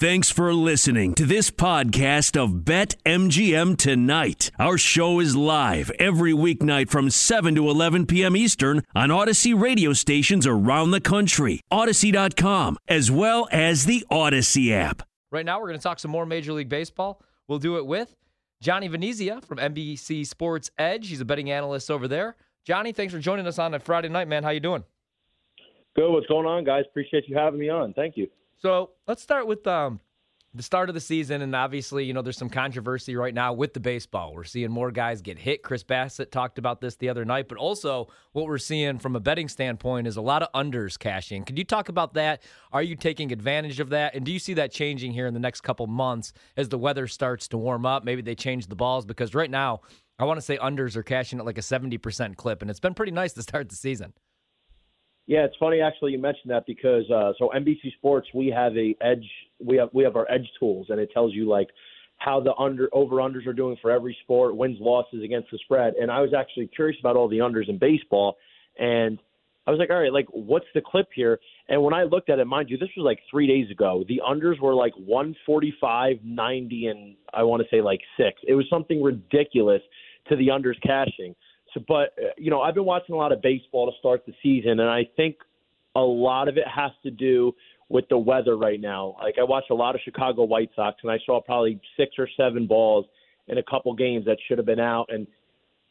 Thanks for listening to this podcast of Bet MGM Tonight. Our show is live every weeknight from 7 to 11 p.m. Eastern on Audacy radio stations around the country, Audacy.com, as well as the Audacy app. Right now, we're going to talk some more Major League Baseball. We'll do it with Johnny Venezia from NBC Sports Edge. He's a betting analyst over there. Johnny, thanks for joining us on a Friday night, man. How you doing? Good. What's going on, guys? Appreciate you having me on. Thank you. So let's start with um, the start of the season, and obviously, you know, there's some controversy right now with the baseball. We're seeing more guys get hit. Chris Bassitt talked about this the other night, but also what we're seeing from a betting standpoint is a lot of unders cashing. Could you talk about that? Are you taking advantage of that? And do you see that changing here in the next couple months as the weather starts to warm up? Maybe they change the balls because right now, I want to say unders are cashing at like a 70% clip, and it's been pretty nice to start the season. Yeah, it's funny actually you mentioned that because uh, so NBC Sports we have a edge we have we have our edge tools and it tells you like how the under over unders are doing for every sport, wins losses against the spread. And I was actually curious about all the unders in baseball and I was like, all right, like what's the clip here? And when I looked at it, mind you, this was like three days ago. The unders were like 145, 90, and I want to say like six. It was something ridiculous to the unders cashing. But uh, you know, I've been watching a lot of baseball to start the season, and I think a lot of it has to do with the weather right now. Like I watched a lot of Chicago White Sox, and I saw probably six or seven balls in a couple games that should have been out. And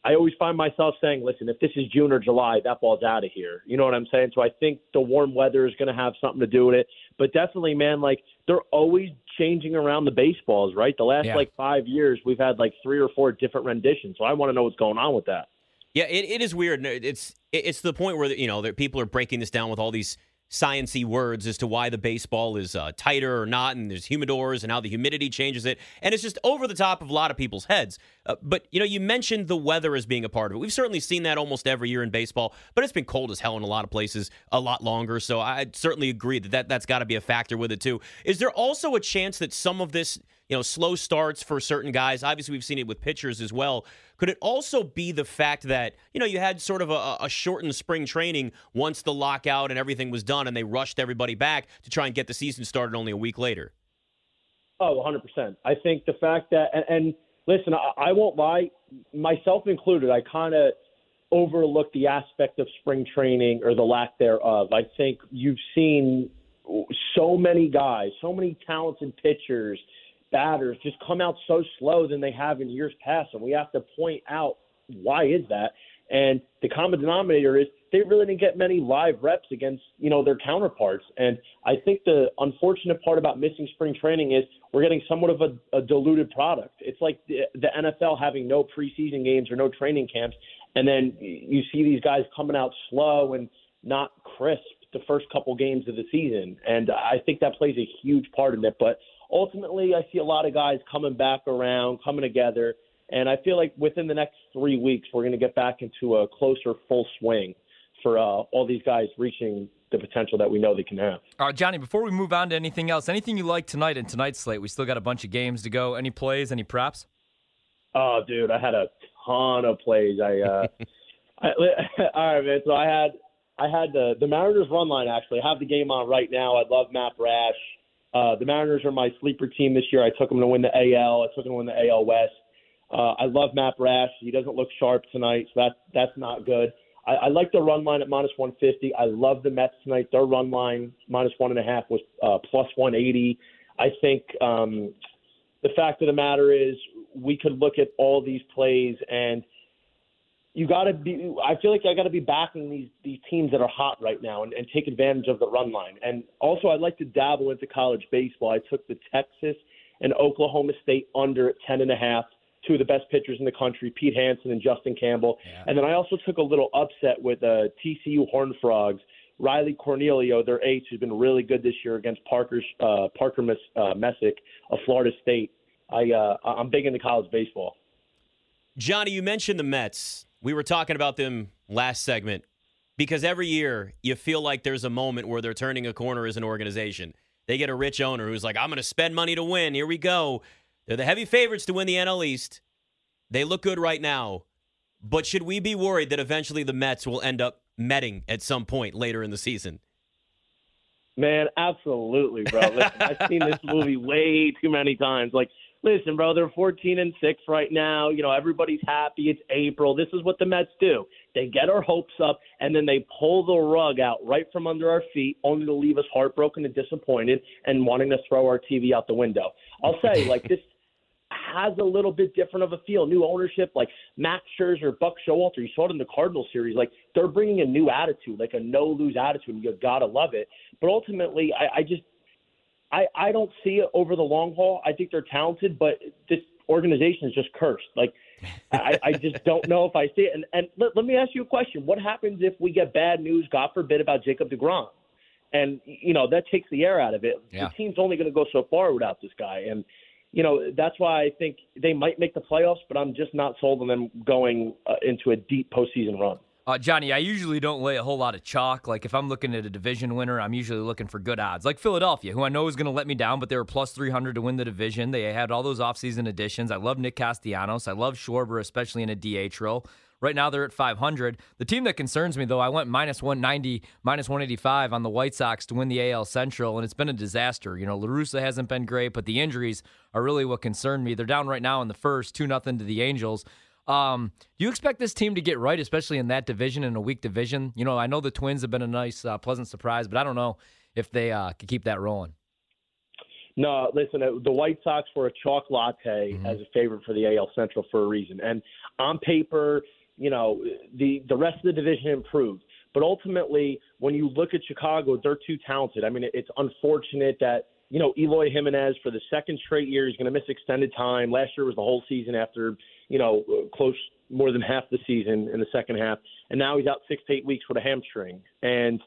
I always find myself saying, "Listen, if this is June or July, that ball's out of here." You know what I'm saying? So I think the warm weather is going to have something to do with it. But definitely, man, like they're always changing around the baseballs, right? The last Yeah. like five years, we've had like three or four different renditions. So I want to know what's going on with that. Yeah, it, it is weird. It's it's the point where you know people are breaking this down with all these sciency words as to why the baseball is uh, tighter or not, and there's humidors and how the humidity changes it, and it's just over the top of a lot of people's heads. Uh, but you know, you mentioned the weather as being a part of it. We've certainly seen that almost every year in baseball, but it's been cold as hell in a lot of places a lot longer. So I certainly agree that, that that's got to be a factor with it too. Is there also a chance that some of this you know, slow starts for certain guys. Obviously, we've seen it with pitchers as well. Could it also be the fact that, you know, you had sort of a, a shortened spring training once the lockout and everything was done and they rushed everybody back to try and get the season started only a week later? Oh, 100%. I think the fact that, and, and listen, I, I won't lie, myself included, I kind of overlooked the aspect of spring training or the lack thereof. I think you've seen so many guys, so many talented pitchers, batters just come out so slow than they have in years past. And we have to point out why is that? And the common denominator is they really didn't get many live reps against, you know, their counterparts. And I think the unfortunate part about missing spring training is we're getting somewhat of a, a diluted product. It's like the, the NFL having no preseason games or no training camps, and then you see these guys coming out slow and not crisp the first couple games of the season. And I think that plays a huge part in it. But ultimately, I see a lot of guys coming back around, coming together. And I feel like within the next three weeks, we're going to get back into a closer full swing for uh, all these guys reaching the potential that we know they can have. All right, Johnny, before we move on to anything else, anything you like tonight in tonight's slate? We still got a bunch of games to go. Any plays, any props? Oh, dude, I had a ton of plays. I, uh, I all right, man. So I had I had the the Mariners run line actually. I have the game on right now. I love Matt Brash. Uh, the Mariners are my sleeper team this year. I took them to win the AL. I took them to win the AL West. Uh, I love Matt Brash. He doesn't look sharp tonight, so that that's not good. I, I like the run line at minus 150. I love the Mets tonight. Their run line minus one and a half was uh, plus 180. I think um, the fact of the matter is we could look at all these plays and you got to be. I feel like I got to be backing these these teams that are hot right now and, and take advantage of the run line. And also, I'd like to dabble into college baseball. I took the Texas and Oklahoma State under at ten and a half. Two of the best pitchers in the country, Pete Hansen and Justin Campbell. Yeah. And then I also took a little upset with uh, TCU Horned Frogs. Riley Cornelio, their ace, who's been really good this year against Parker's uh, Parker Mes- uh, Messick of Florida State. I uh, I'm big into college baseball. Johnny, you mentioned the Mets. We were talking about them last segment because every year you feel like there's a moment where they're turning a corner as an organization. They get a rich owner who's like, I'm going to spend money to win. Here we go. They're the heavy favorites to win the NL East. They look good right now. But should we be worried that eventually the Mets will end up metting at some point later in the season? Man, absolutely, bro. Listen, I've seen this movie way too many times. Like, listen, bro, they're 14 and 6 right now. You know, everybody's happy. It's April. This is what the Mets do. They get our hopes up, and then they pull the rug out right from under our feet, only to leave us heartbroken and disappointed and wanting to throw our TV out the window. I'll say, like, this has a little bit different of a feel. New ownership, like Max Scherzer, Buck Showalter. You saw it in the Cardinal series. Like they're bringing a new attitude, like a no lose attitude. And you gotta love it. But ultimately, I, I just I, I don't see it over the long haul. I think they're talented, but this organization is just cursed. Like, I, I just don't know if I see it. And, and let, let me ask you a question. What happens if we get bad news, God forbid, about Jacob DeGrom? And, you know, that takes the air out of it. Yeah. The team's only going to go so far without this guy. And, you know, that's why I think they might make the playoffs, but I'm just not sold on them going uh, into a deep postseason run. Uh, Johnny, I usually don't lay a whole lot of chalk. Like if I'm looking at a division winner, I'm usually looking for good odds. Like Philadelphia, who I know is going to let me down, but they were plus 300 to win the division. They had all those offseason additions. I love Nick Castellanos. I love Schwarber, especially in a DH role. Right now they're at 500. The team that concerns me, though, I went minus 190, minus 185 on the White Sox to win the AL Central, and it's been a disaster. You know, La Russa hasn't been great, but the injuries are really what concern me. They're down right now in the first, 2 nothing to the Angels. Um, do you expect this team to get right, especially in that division, in a weak division? You know, I know the Twins have been a nice, uh, pleasant surprise, but I don't know if they uh, could keep that rolling. No, listen, uh, the White Sox were a chalk latte Mhm. as a favorite for the AL Central for a reason. And on paper, you know, the the rest of the division improved. But ultimately, when you look at Chicago, they're too talented. I mean, it's unfortunate that you know Eloy Jimenez for the second straight year is going to miss extended time. Last year was the whole season after you know close more than half the season in the second half, and now he's out six to eight weeks with a hamstring. And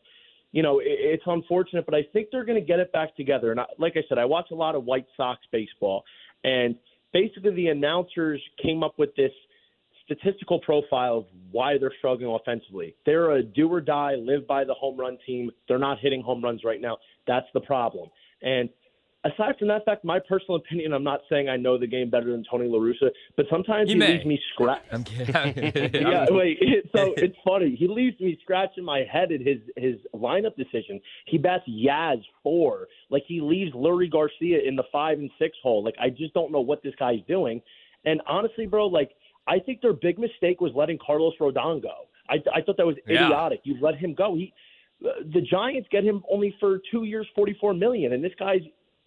you know, it's unfortunate, but I think they're going to get it back together. And I, like I said, I watch a lot of White Sox baseball, and basically the announcers came up with this statistical profile of why they're struggling offensively. They're a do or die, live by the home run team. They're not hitting home runs right now. That's the problem. And aside from that fact, my personal opinion, I'm not saying I know the game better than Tony La Russa, but sometimes You he may. leaves me scratch. I'm kidding. yeah, wait. It, so it's funny. He leaves me scratching my head at his his lineup decision. He bats Yaz four. Like he leaves Leury Garcia in the five and six hole. Like I just don't know what this guy's doing. And honestly, bro, like I think their big mistake was letting Carlos Rodon go. I I thought that was Yeah. idiotic. You let him go. He the Giants get him only for two years, forty four million, and this guy's.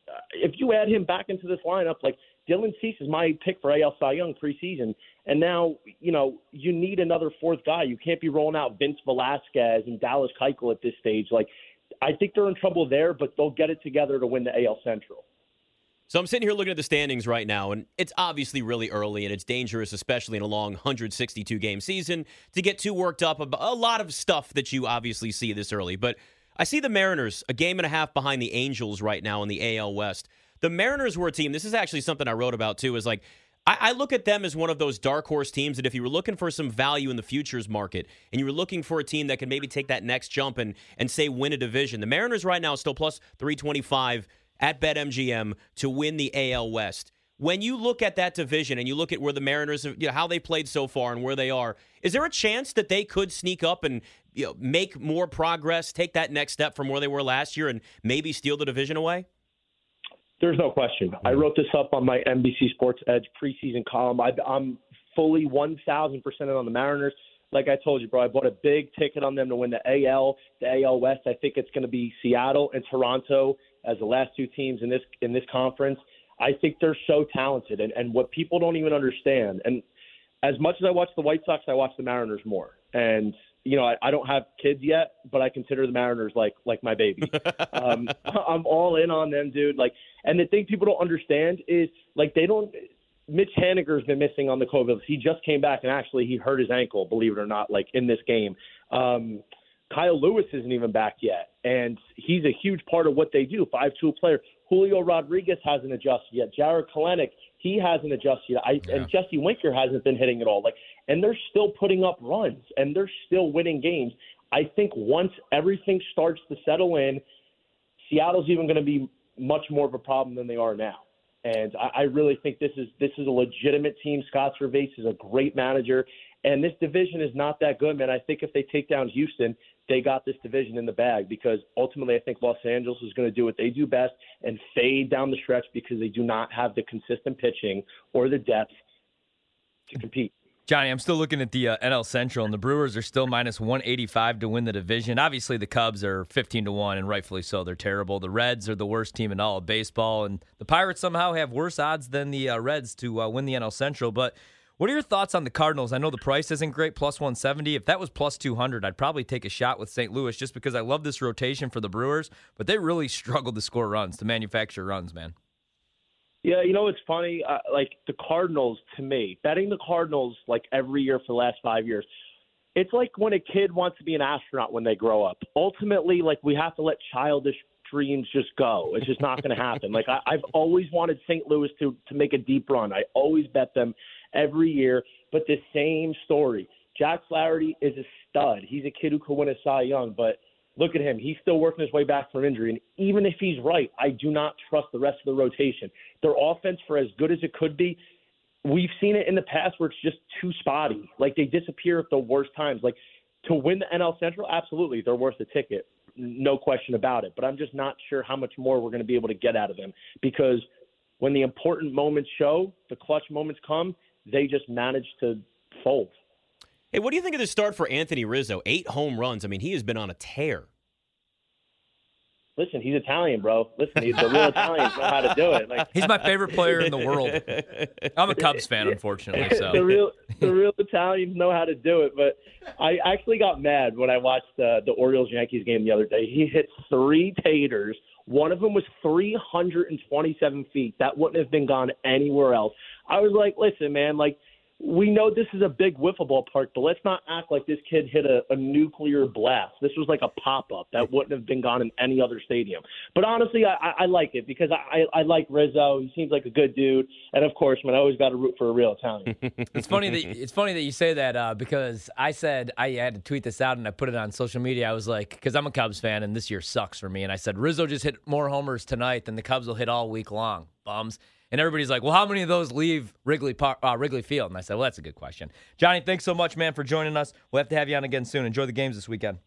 Uh, if you add him back into this lineup, like Dylan Cease is my pick for AL Cy Young preseason, and now you know you need another fourth guy. You can't be rolling out Vince Velasquez and Dallas Keuchel at this stage. Like, I think they're in trouble there, but they'll get it together to win the AL Central. So I'm sitting here looking at the standings right now, and it's obviously really early, and it's dangerous, especially in a long 162 game season, to get too worked up about a lot of stuff that you obviously see this early. But I see the Mariners a game and a half behind the Angels right now in the AL West. The Mariners were a team. This is actually something I wrote about too. Is like I, look at them as one of those dark horse teams that if you were looking for some value in the futures market and you were looking for a team that could maybe take that next jump and and say win a division, the Mariners right now still plus 325 at BetMGM to win the AL West. When you look at that division and you look at where the Mariners, have, you know, how they played so far and where they are, is there a chance that they could sneak up and you know, make more progress, take that next step from where they were last year, and maybe steal the division away? There's no question. I hmm. wrote this up on my NBC Sports Edge preseason column. I, I'm fully 1,000% on the Mariners. Like I told you, bro, I bought a big ticket on them to win the AL, the AL West. I think it's going to be Seattle and Toronto as the last two teams in this in this conference. I think they're so talented, and and what people don't even understand. And as much as I watch the White Sox, I watch the Mariners more. And you know, I, I don't have kids yet, but I consider the Mariners like like my baby. um, I'm all in on them, dude. Like, and the thing people don't understand is like they don't. Mitch Haniger's been missing on the COVID. He just came back and actually he hurt his ankle, believe it or not, like in this game. Um, Kyle Lewis isn't even back yet, and he's a huge part of what they do. Five two player. Julio Rodriguez hasn't adjusted yet. Jarred Kelenic, he hasn't adjusted yet. I, Yeah. And Jesse Winker hasn't been hitting at all. Like, and they're still putting up runs and they're still winning games. I think once everything starts to settle in, Seattle's even going to be much more of a problem than they are now. And I, I really think this is this is a legitimate team. Scott Servais is a great manager, and this division is not that good, man. I think if they take down Houston, they got this division in the bag because ultimately I think Los Angeles is going to do what they do best and fade down the stretch because they do not have the consistent pitching or the depth to compete. Johnny, I'm still looking at the uh, NL Central, and the Brewers are still minus 185 to win the division. Obviously, the Cubs are 15 to 1, and rightfully so. They're terrible. The Reds are the worst team in all of baseball, and the Pirates somehow have worse odds than the uh, Reds to uh, win the NL Central. But what are your thoughts on the Cardinals? I know the price isn't great, plus 170. If that was plus 200, I'd probably take a shot with St. Louis just because I love this rotation for the Brewers, but they really struggled to score runs, to manufacture runs, man. Yeah, you know it's funny. Uh, like the Cardinals, to me, betting the Cardinals like every year for the last five years, it's like when a kid wants to be an astronaut when they grow up. Ultimately, like we have to let childish dreams just go. It's just not going to happen. Like I, I've always wanted St. Louis to to make a deep run. I always bet them every year, but the same story. Jack Flaherty is a stud. He's a kid who could win a Cy Young, but Look at him. He's still working his way back from injury. And even if he's right, I do not trust the rest of the rotation. Their offense, for as good as it could be, we've seen it in the past where it's just too spotty. Like they disappear at the worst times. Like to win the NL Central, absolutely, they're worth the ticket. No question about it. But I'm just not sure how much more we're going to be able to get out of them because when the important moments show, the clutch moments come, they just managed to fold. Hey, what do you think of the start for Anthony Rizzo? Eight home runs. I mean, he has been on a tear. Listen, he's Italian, bro. Listen, he's the real Italians know how to do it. Like he's my favorite player in the world. I'm a Cubs fan, unfortunately. So the real the real Italians know how to do it. But I actually got mad when I watched uh, the Orioles Yankees game the other day. He hit three taters. One of them was 327 feet. That wouldn't have been gone anywhere else. I was like, listen, man, like we know this is a big wiffle ball park, but let's not act like this kid hit a, a nuclear blast. This was like a pop up that wouldn't have been gone in any other stadium. But honestly, I, I like it because I, I like Rizzo. He seems like a good dude, and of course, man, I always got to root for a real Italian. it's funny that it's funny that you say that uh, because I said I had to tweet this out and I put it on social media. I was like, because I'm a Cubs fan and this year sucks for me, and I said Rizzo just hit more homers tonight than the Cubs will hit all week long. Bums. And everybody's like, well, how many of those leave Wrigley Park, uh, Wrigley Field? And I said, well, that's a good question. Johnny, thanks so much, man, for joining us. We'll have to have you on again soon. Enjoy the games this weekend.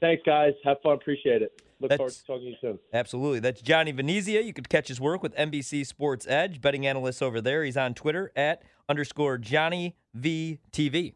Thanks, guys. Have fun. Appreciate it. Look that's, forward to talking to you soon. Absolutely. That's Johnny Venezia. You could catch his work with NBC Sports Edge, betting analyst over there. He's on Twitter at underscore Johnny V TV.